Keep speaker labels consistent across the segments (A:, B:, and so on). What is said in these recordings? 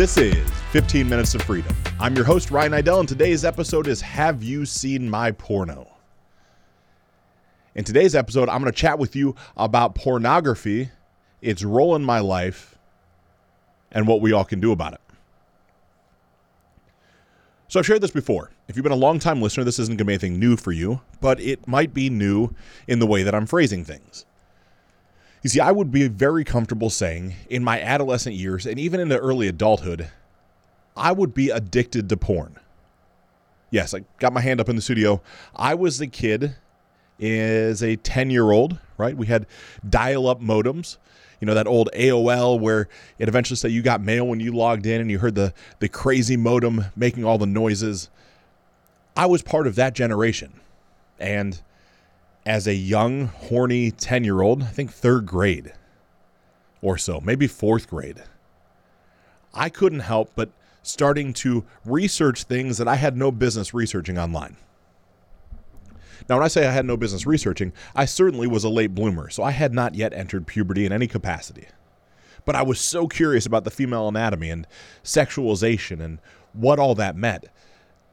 A: This is 15 Minutes of Freedom. I'm your host, Ryan Idell, and today's episode is Have You Seen My Porno? In today's episode, I'm going to chat with you about pornography, its role in my life, and what we all can do about it. So, I've shared this before. If you've been a long-time listener, this isn't going to be anything new for you, but it might be new in the way that I'm phrasing things. You see, I would be very comfortable saying in my adolescent years and even into early adulthood, I would be addicted to porn. Yes, I got my hand up in the studio. I was the kid as a 10 year old, right? We had dial up modems, you know, that old AOL where it eventually said you got mail when you logged in and you heard the, the crazy modem making all the noises. I was part of that generation. And as a young, horny 10 year old, I think third grade or so, maybe fourth grade, I couldn't help but starting to research things that I had no business researching online. Now, when I say I had no business researching, I certainly was a late bloomer, so I had not yet entered puberty in any capacity. But I was so curious about the female anatomy and sexualization and what all that meant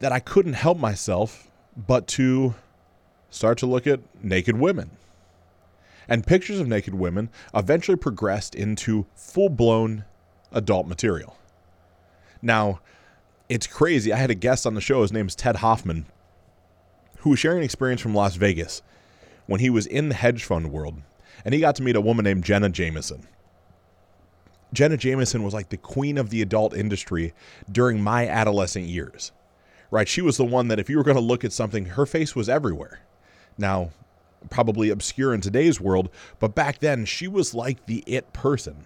A: that I couldn't help myself but to start to look at naked women. And pictures of naked women eventually progressed into full blown adult material. Now, it's crazy. I had a guest on the show. His name is Ted Hoffman, who was sharing an experience from Las Vegas when he was in the hedge fund world. And he got to meet a woman named Jenna Jameson. Jenna Jameson was like the queen of the adult industry during my adolescent years. Right? She was the one that if you were going to look at something, her face was everywhere. Now, probably obscure in today's world, but back then she was like the it person.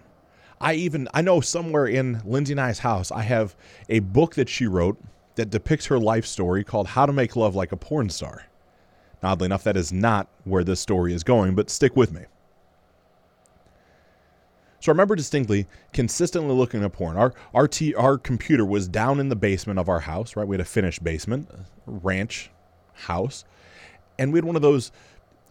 A: I even I know somewhere in Lindsay and I's house I have a book that she wrote that depicts her life story called How to Make Love Like a Porn Star. Now, oddly enough, that is not where this story is going, but stick with me. So I remember distinctly consistently looking at porn. Our our, t- our computer was down in the basement of our house, right? We had a finished basement, ranch house and we had one of those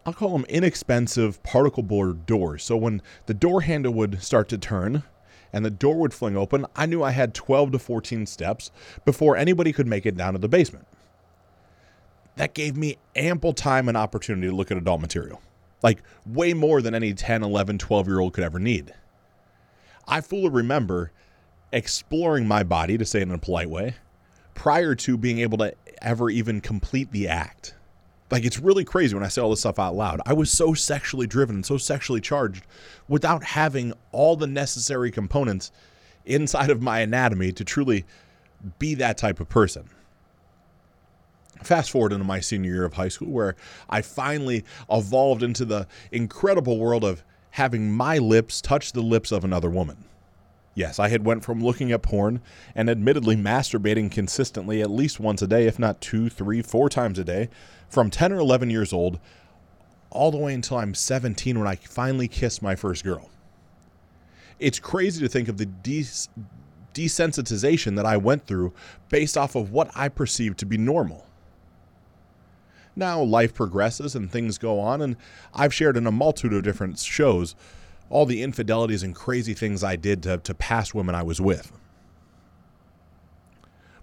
A: I'll call them inexpensive particle board doors. So when the door handle would start to turn and the door would fling open, I knew I had 12 to 14 steps before anybody could make it down to the basement. That gave me ample time and opportunity to look at adult material. Like way more than any 10, 11, 12 year old could ever need. I fully remember exploring my body, to say it in a polite way, prior to being able to ever even complete the act. Like it's really crazy when I say all this stuff out loud. I was so sexually driven and so sexually charged without having all the necessary components inside of my anatomy to truly be that type of person. Fast forward into my senior year of high school, where I finally evolved into the incredible world of having my lips touch the lips of another woman. Yes, I had went from looking at porn and admittedly masturbating consistently at least once a day, if not two, three, four times a day, from 10 or 11 years old all the way until I'm 17 when I finally kissed my first girl. It's crazy to think of the des- desensitization that I went through based off of what I perceived to be normal. Now, life progresses and things go on, and I've shared in a multitude of different shows all the infidelities and crazy things I did to, to past women I was with.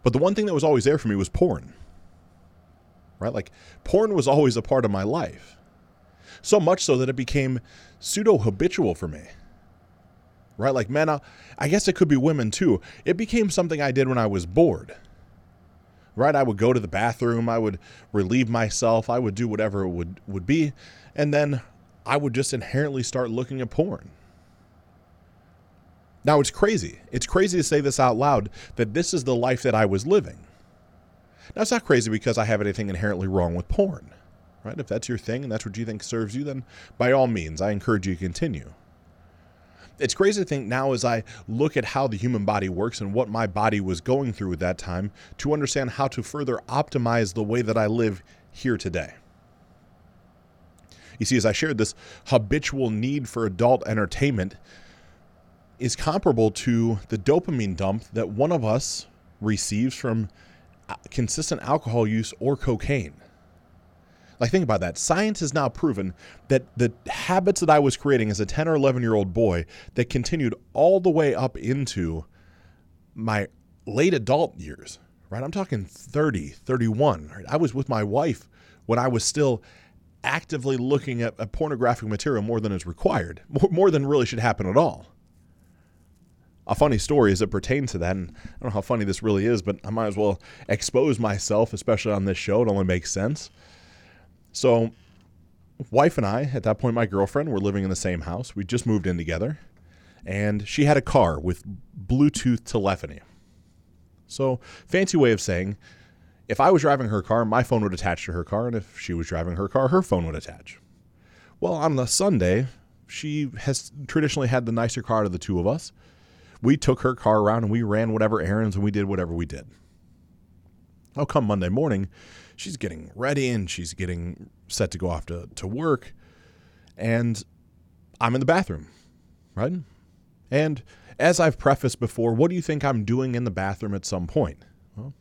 A: But the one thing that was always there for me was porn right? Like porn was always a part of my life. So much so that it became pseudo habitual for me. Right? Like men, I guess it could be women too. It became something I did when I was bored. Right? I would go to the bathroom, I would relieve myself, I would do whatever it would would be, and then I would just inherently start looking at porn. Now it's crazy. It's crazy to say this out loud that this is the life that I was living. Now, it's not crazy because I have anything inherently wrong with porn, right? If that's your thing and that's what you think serves you, then by all means, I encourage you to continue. It's crazy to think now as I look at how the human body works and what my body was going through at that time to understand how to further optimize the way that I live here today. You see, as I shared, this habitual need for adult entertainment is comparable to the dopamine dump that one of us receives from uh, consistent alcohol use or cocaine. Like, think about that. Science has now proven that the habits that I was creating as a 10 or 11 year old boy that continued all the way up into my late adult years, right? I'm talking 30, 31. Right? I was with my wife when I was still actively looking at, at pornographic material more than is required, more, more than really should happen at all. A funny story as it pertains to that, and I don't know how funny this really is, but I might as well expose myself, especially on this show. It only makes sense. So, wife and I, at that point, my girlfriend, were living in the same house. We just moved in together, and she had a car with Bluetooth telephony. So, fancy way of saying, if I was driving her car, my phone would attach to her car, and if she was driving her car, her phone would attach. Well, on the Sunday, she has traditionally had the nicer car to the two of us. We took her car around and we ran whatever errands and we did whatever we did. Oh, come Monday morning, she's getting ready and she's getting set to go off to, to work. And I'm in the bathroom, right? And as I've prefaced before, what do you think I'm doing in the bathroom at some point?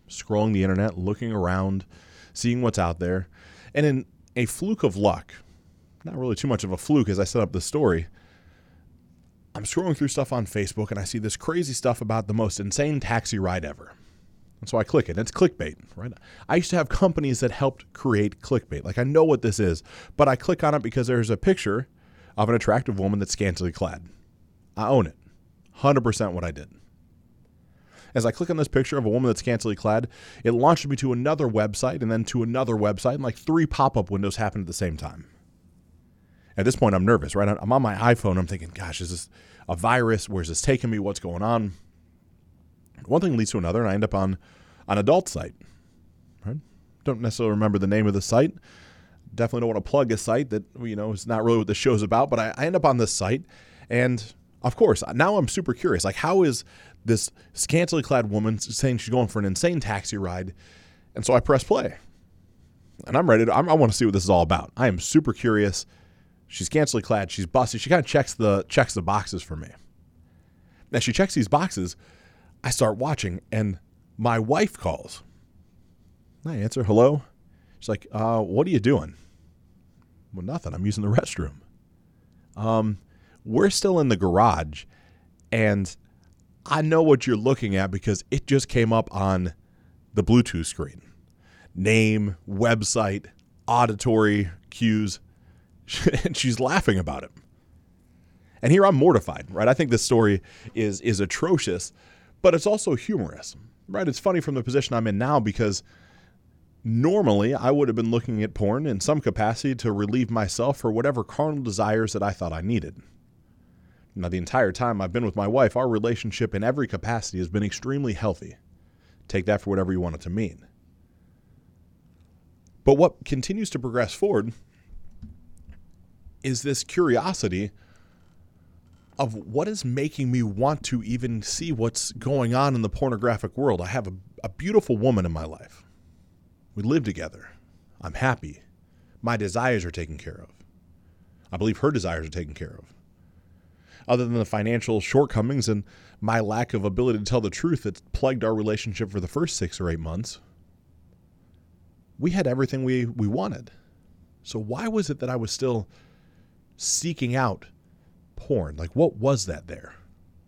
A: Scrolling the internet, looking around, seeing what's out there. And in a fluke of luck, not really too much of a fluke as I set up the story, I'm scrolling through stuff on Facebook and I see this crazy stuff about the most insane taxi ride ever. And so I click it. It's clickbait, right? I used to have companies that helped create clickbait. Like I know what this is, but I click on it because there's a picture of an attractive woman that's scantily clad. I own it. 100% what I did. As I click on this picture of a woman that's scantily clad, it launched me to another website and then to another website, and like three pop up windows happened at the same time. At this point, I'm nervous, right? I'm on my iPhone. I'm thinking, gosh, is this a virus? Where's this taking me? What's going on? One thing leads to another, and I end up on an adult site. Right? Don't necessarily remember the name of the site. Definitely don't want to plug a site that you know is not really what the show's about. But I, I end up on this site, and of course, now I'm super curious. Like, how is this scantily clad woman saying she's going for an insane taxi ride? And so I press play, and I'm ready. To, I'm, I want to see what this is all about. I am super curious. She's scantily clad. She's busty. She kind of checks the checks the boxes for me. Now she checks these boxes. I start watching, and my wife calls. I answer, hello. She's like, uh, what are you doing? Well, nothing. I'm using the restroom. Um, we're still in the garage, and I know what you're looking at because it just came up on the Bluetooth screen. Name, website, auditory cues. and she's laughing about it. And here I'm mortified, right? I think this story is is atrocious, but it's also humorous, right? It's funny from the position I'm in now because normally I would have been looking at porn in some capacity to relieve myself for whatever carnal desires that I thought I needed. Now, the entire time I've been with my wife, our relationship in every capacity has been extremely healthy. Take that for whatever you want it to mean. But what continues to progress forward is this curiosity of what is making me want to even see what's going on in the pornographic world. I have a, a beautiful woman in my life. We live together. I'm happy. My desires are taken care of. I believe her desires are taken care of. Other than the financial shortcomings and my lack of ability to tell the truth that plagued our relationship for the first six or eight months, we had everything we, we wanted. So why was it that I was still seeking out porn? Like, what was that there?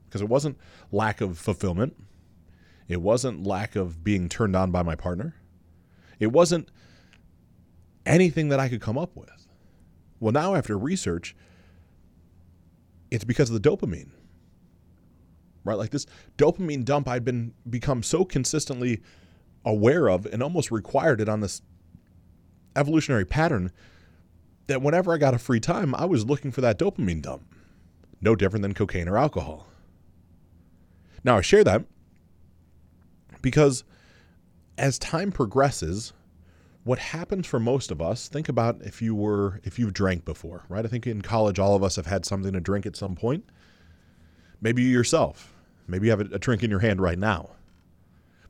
A: Because it wasn't lack of fulfillment. It wasn't lack of being turned on by my partner. It wasn't anything that I could come up with. Well, now after research, it's because of the dopamine. Right? Like this dopamine dump I'd been become so consistently aware of and almost required it on this evolutionary pattern that whenever I got a free time, I was looking for that dopamine dump. No different than cocaine or alcohol. Now, I share that because as time progresses, what happens for most of us, think about if you were if you've drank before, right? I think in college all of us have had something to drink at some point. Maybe you yourself. Maybe you have a, a drink in your hand right now.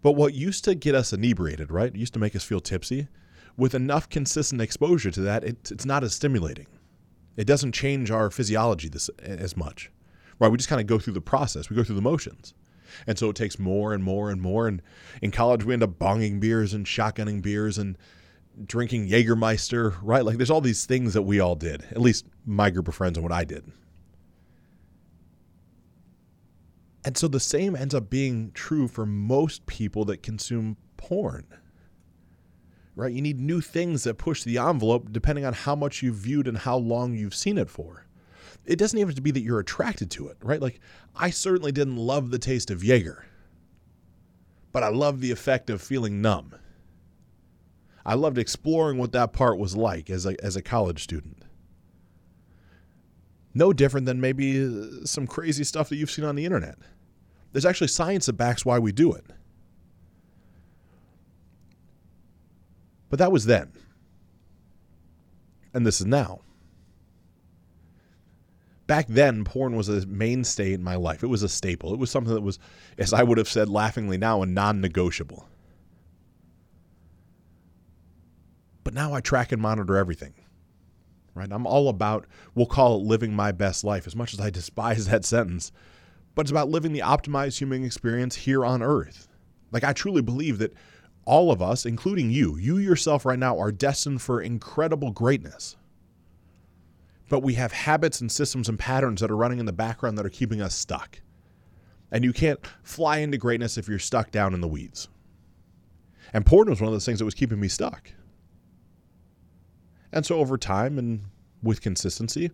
A: But what used to get us inebriated, right? It used to make us feel tipsy with enough consistent exposure to that, it, it's not as stimulating. It doesn't change our physiology this as much, right? We just kind of go through the process. We go through the motions. And so it takes more and more and more. And in college, we end up bonging beers and shotgunning beers and drinking Jägermeister, right? Like there's all these things that we all did, at least my group of friends and what I did. And so the same ends up being true for most people that consume porn. Right? You need new things that push the envelope depending on how much you've viewed and how long you've seen it for. It doesn't even have to be that you're attracted to it, right? Like, I certainly didn't love the taste of Jaeger, but I loved the effect of feeling numb. I loved exploring what that part was like as a, as a college student. No different than maybe uh, some crazy stuff that you've seen on the internet. There's actually science that backs why we do it. But that was then. And this is now. Back then, porn was a mainstay in my life. It was a staple. It was something that was, as I would have said laughingly now, a non negotiable. But now I track and monitor everything. Right? I'm all about, we'll call it living my best life, as much as I despise that sentence. But it's about living the optimized human experience here on earth. Like, I truly believe that all of us, including you, you yourself right now, are destined for incredible greatness. But we have habits and systems and patterns that are running in the background that are keeping us stuck. And you can't fly into greatness if you're stuck down in the weeds. And porn was one of those things that was keeping me stuck. And so over time and with consistency,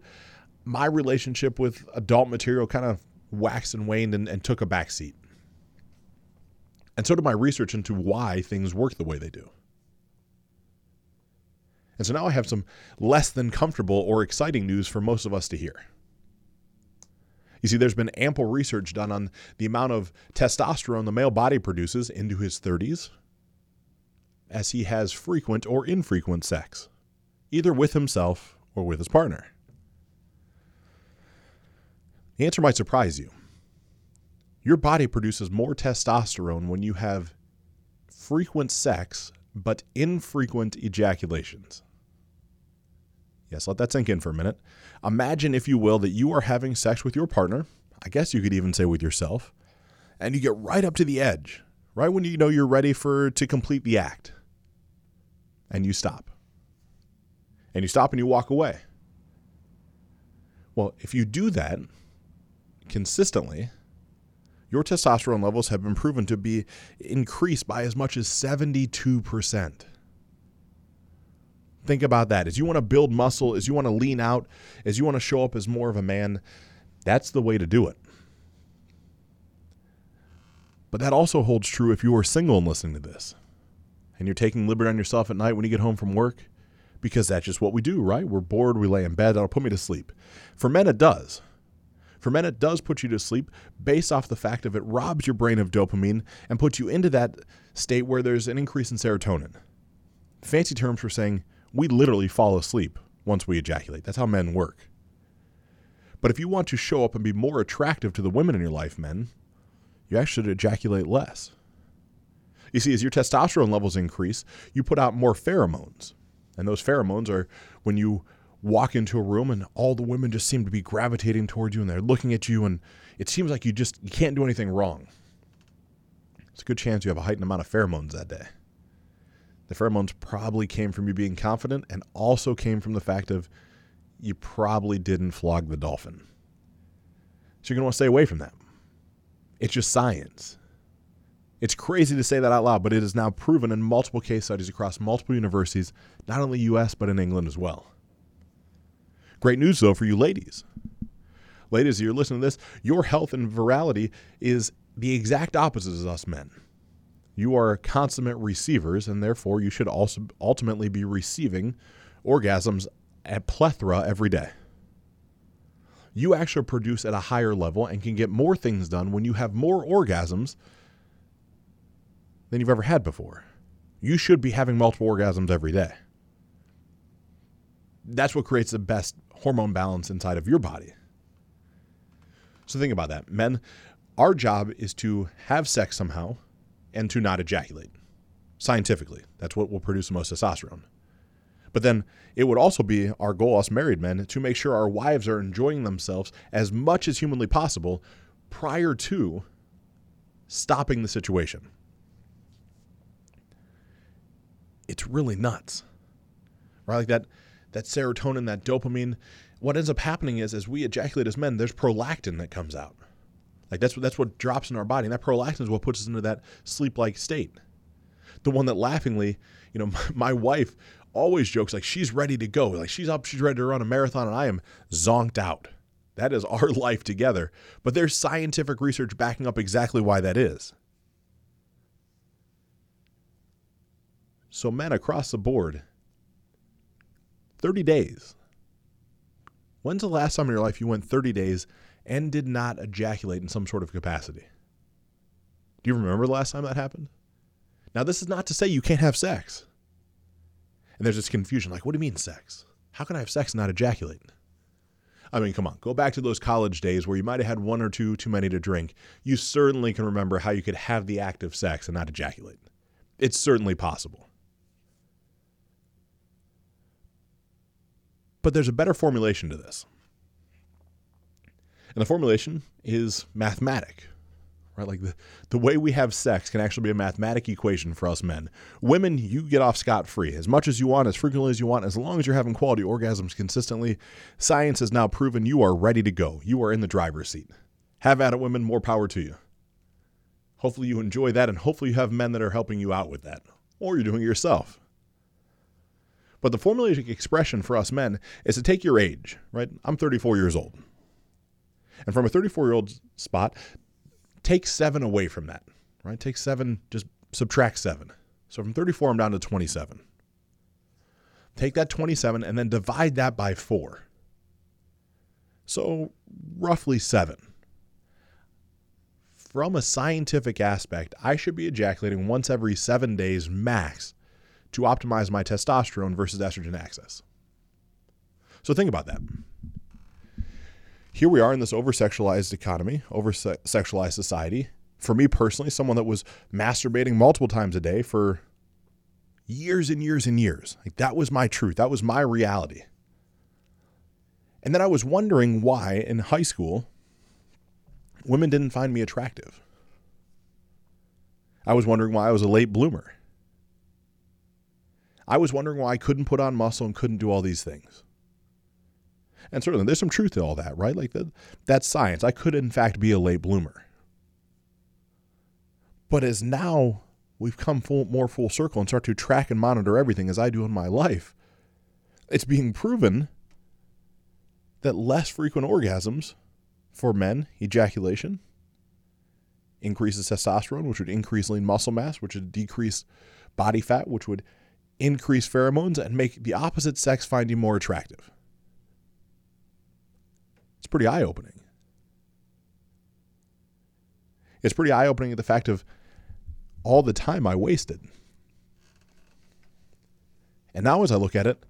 A: my relationship with adult material kind of waxed and waned and, and took a backseat. And so did my research into why things work the way they do. And so now I have some less than comfortable or exciting news for most of us to hear. You see, there's been ample research done on the amount of testosterone the male body produces into his 30s as he has frequent or infrequent sex either with himself or with his partner? The answer might surprise you. Your body produces more testosterone when you have frequent sex but infrequent ejaculations. Yes, let that sink in for a minute. Imagine, if you will, that you are having sex with your partner. I guess you could even say with yourself. And you get right up to the edge, right when you know you're ready for to complete the act. And you stop and you stop and you walk away. Well, if you do that consistently, your testosterone levels have been proven to be increased by as much as 72%. Think about that. As you want to build muscle, as you want to lean out, as you want to show up as more of a man, that's the way to do it. But that also holds true if you are single and listening to this and you're taking liberty on yourself at night when you get home from work because that's just what we do, right? We're bored, we lay in bed, that'll put me to sleep. For men, it does. For men, it does put you to sleep based off the fact of it robs your brain of dopamine and puts you into that state where there's an increase in serotonin. Fancy terms for saying we literally fall asleep once we ejaculate. That's how men work. But if you want to show up and be more attractive to the women in your life, men, you actually should ejaculate less. You see, as your testosterone levels increase, you put out more pheromones. And those pheromones are when you walk into a room and all the women just seem to be gravitating towards you and they're looking at you and it seems like you just you can't do anything wrong. It's a good chance you have a heightened amount of pheromones that day. The pheromones probably came from you being confident and also came from the fact of you probably didn't flog the dolphin. So you're going to want to stay away from that. It's just science. It's crazy to say that out loud, but it is now proven in multiple case studies across multiple universities, not only US, but in England as well. Great news, though, for you ladies. Ladies, you're listening to this, your health and virality is the exact opposite as us men. You are consummate receivers, and therefore you should also ultimately be receiving orgasms at plethora every day. You actually produce at a higher level and can get more things done when you have more orgasms than you've ever had before. You should be having multiple orgasms every day. That's what creates the best hormone balance inside of your body. So think about that. Men, our job is to have sex somehow and to not ejaculate. Scientifically, that's what will produce the most testosterone. But then it would also be our goal, us married men, to make sure our wives are enjoying themselves as much as humanly possible prior to stopping the situation. It's really nuts. Right? Like that that serotonin, that dopamine, what ends up happening is as we ejaculate as men, there's prolactin that comes out. Like that's what that's what drops in our body, and that prolactin is what puts us into that sleep-like state. The one that laughingly, you know, my, my wife always jokes like she's ready to go, like she's up, she's ready to run a marathon, and I am zonked out. That is our life together. But there's scientific research backing up exactly why that is. So, men across the board, 30 days. When's the last time in your life you went 30 days and did not ejaculate in some sort of capacity? Do you remember the last time that happened? Now, this is not to say you can't have sex. And there's this confusion like, what do you mean sex? How can I have sex and not ejaculate? I mean, come on, go back to those college days where you might have had one or two too many to drink. You certainly can remember how you could have the act of sex and not ejaculate. It's certainly possible. But there's a better formulation to this. And the formulation is mathematic right? Like the, the way we have sex can actually be a mathematic equation for us men. Women, you get off scot free as much as you want, as frequently as you want, as long as you're having quality orgasms consistently. Science has now proven you are ready to go. You are in the driver's seat. Have at it, women. More power to you. Hopefully, you enjoy that, and hopefully, you have men that are helping you out with that, or you're doing it yourself. But the formulaic expression for us men is to take your age, right? I'm 34 years old. And from a 34 year old spot, take seven away from that, right? Take seven, just subtract seven. So from 34, I'm down to 27. Take that 27 and then divide that by four. So roughly seven. From a scientific aspect, I should be ejaculating once every seven days max to optimize my testosterone versus estrogen access. So think about that here we are in this over sexualized economy, over sexualized society. For me personally, someone that was masturbating multiple times a day for years and years and years. Like that was my truth. That was my reality. And then I was wondering why in high school women didn't find me attractive. I was wondering why I was a late bloomer. I was wondering why I couldn't put on muscle and couldn't do all these things. And certainly there's some truth to all that, right? Like the, that's science. I could, in fact, be a late bloomer. But as now we've come full, more full circle and start to track and monitor everything as I do in my life, it's being proven that less frequent orgasms for men, ejaculation, increases testosterone, which would increase lean muscle mass, which would decrease body fat, which would increase pheromones and make the opposite sex find you more attractive. It's pretty eye opening. It's pretty eye opening the fact of all the time I wasted. And now, as I look at it,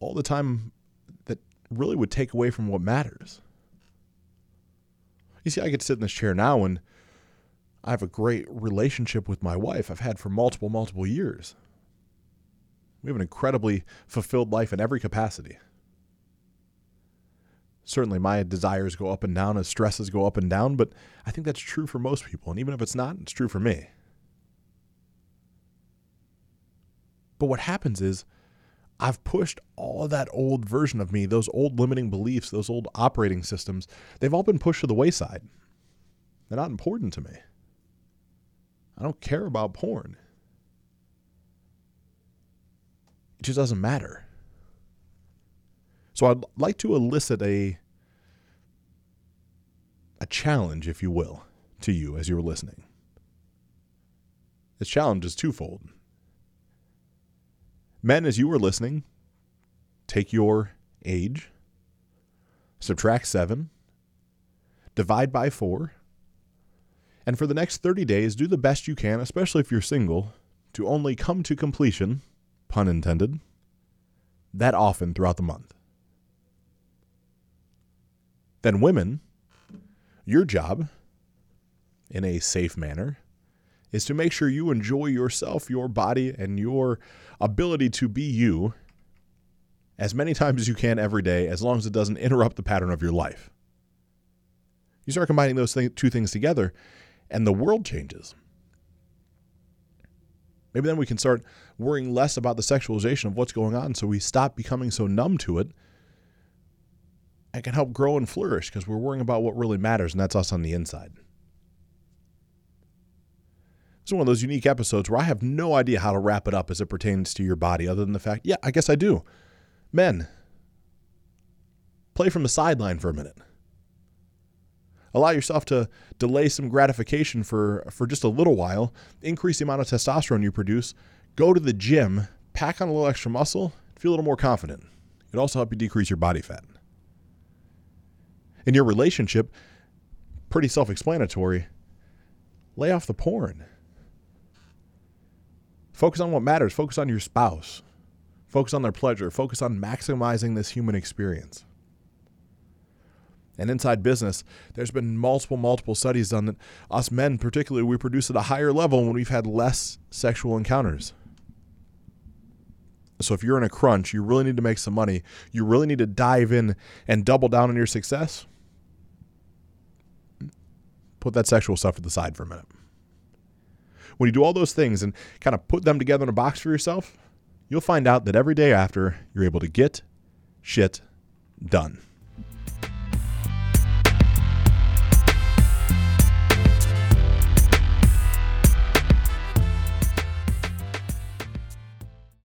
A: all the time that really would take away from what matters. You see, I to sit in this chair now and I have a great relationship with my wife I've had for multiple, multiple years. We have an incredibly fulfilled life in every capacity certainly my desires go up and down as stresses go up and down, but I think that's true for most people. And even if it's not, it's true for me. But what happens is I've pushed all that old version of me, those old limiting beliefs, those old operating systems, they've all been pushed to the wayside. They're not important to me. I don't care about porn. It just doesn't matter. So I'd like to elicit a a challenge, if you will, to you as you're listening. This challenge is twofold. Men, as you were listening, take your age, subtract seven, divide by four, and for the next 30 days, do the best you can, especially if you're single, to only come to completion, pun intended, that often throughout the month. Then women, your job, in a safe manner, is to make sure you enjoy yourself, your body, and your ability to be you as many times as you can every day, as long as it doesn't interrupt the pattern of your life. You start combining those th- two things together, and the world changes. Maybe then we can start worrying less about the sexualization of what's going on so we stop becoming so numb to it and can help grow and flourish because we're worrying about what really matters, and that's us on the inside. It's one of those unique episodes where I have no idea how to wrap it up as it pertains to your body, other than the fact, yeah, I guess I do. Men, play from the sideline for a minute. Allow yourself to delay some gratification for, for just a little while, increase the amount of testosterone you produce, go to the gym, pack on a little extra muscle, feel a little more confident. It also help you decrease your body fat. In your relationship, pretty self explanatory. Lay off the porn. Focus on what matters. Focus on your spouse. Focus on their pleasure. Focus on maximizing this human experience. And inside business, there's been multiple, multiple studies done that us men, particularly, we produce at a higher level when we've had less sexual encounters. So if you're in a crunch, you really need to make some money, you really need to dive in and double down on your success, put that sexual stuff to the side for a minute. When you do all those things and kind of put them together in a box for yourself, you'll find out that every day after, you're able to get shit done.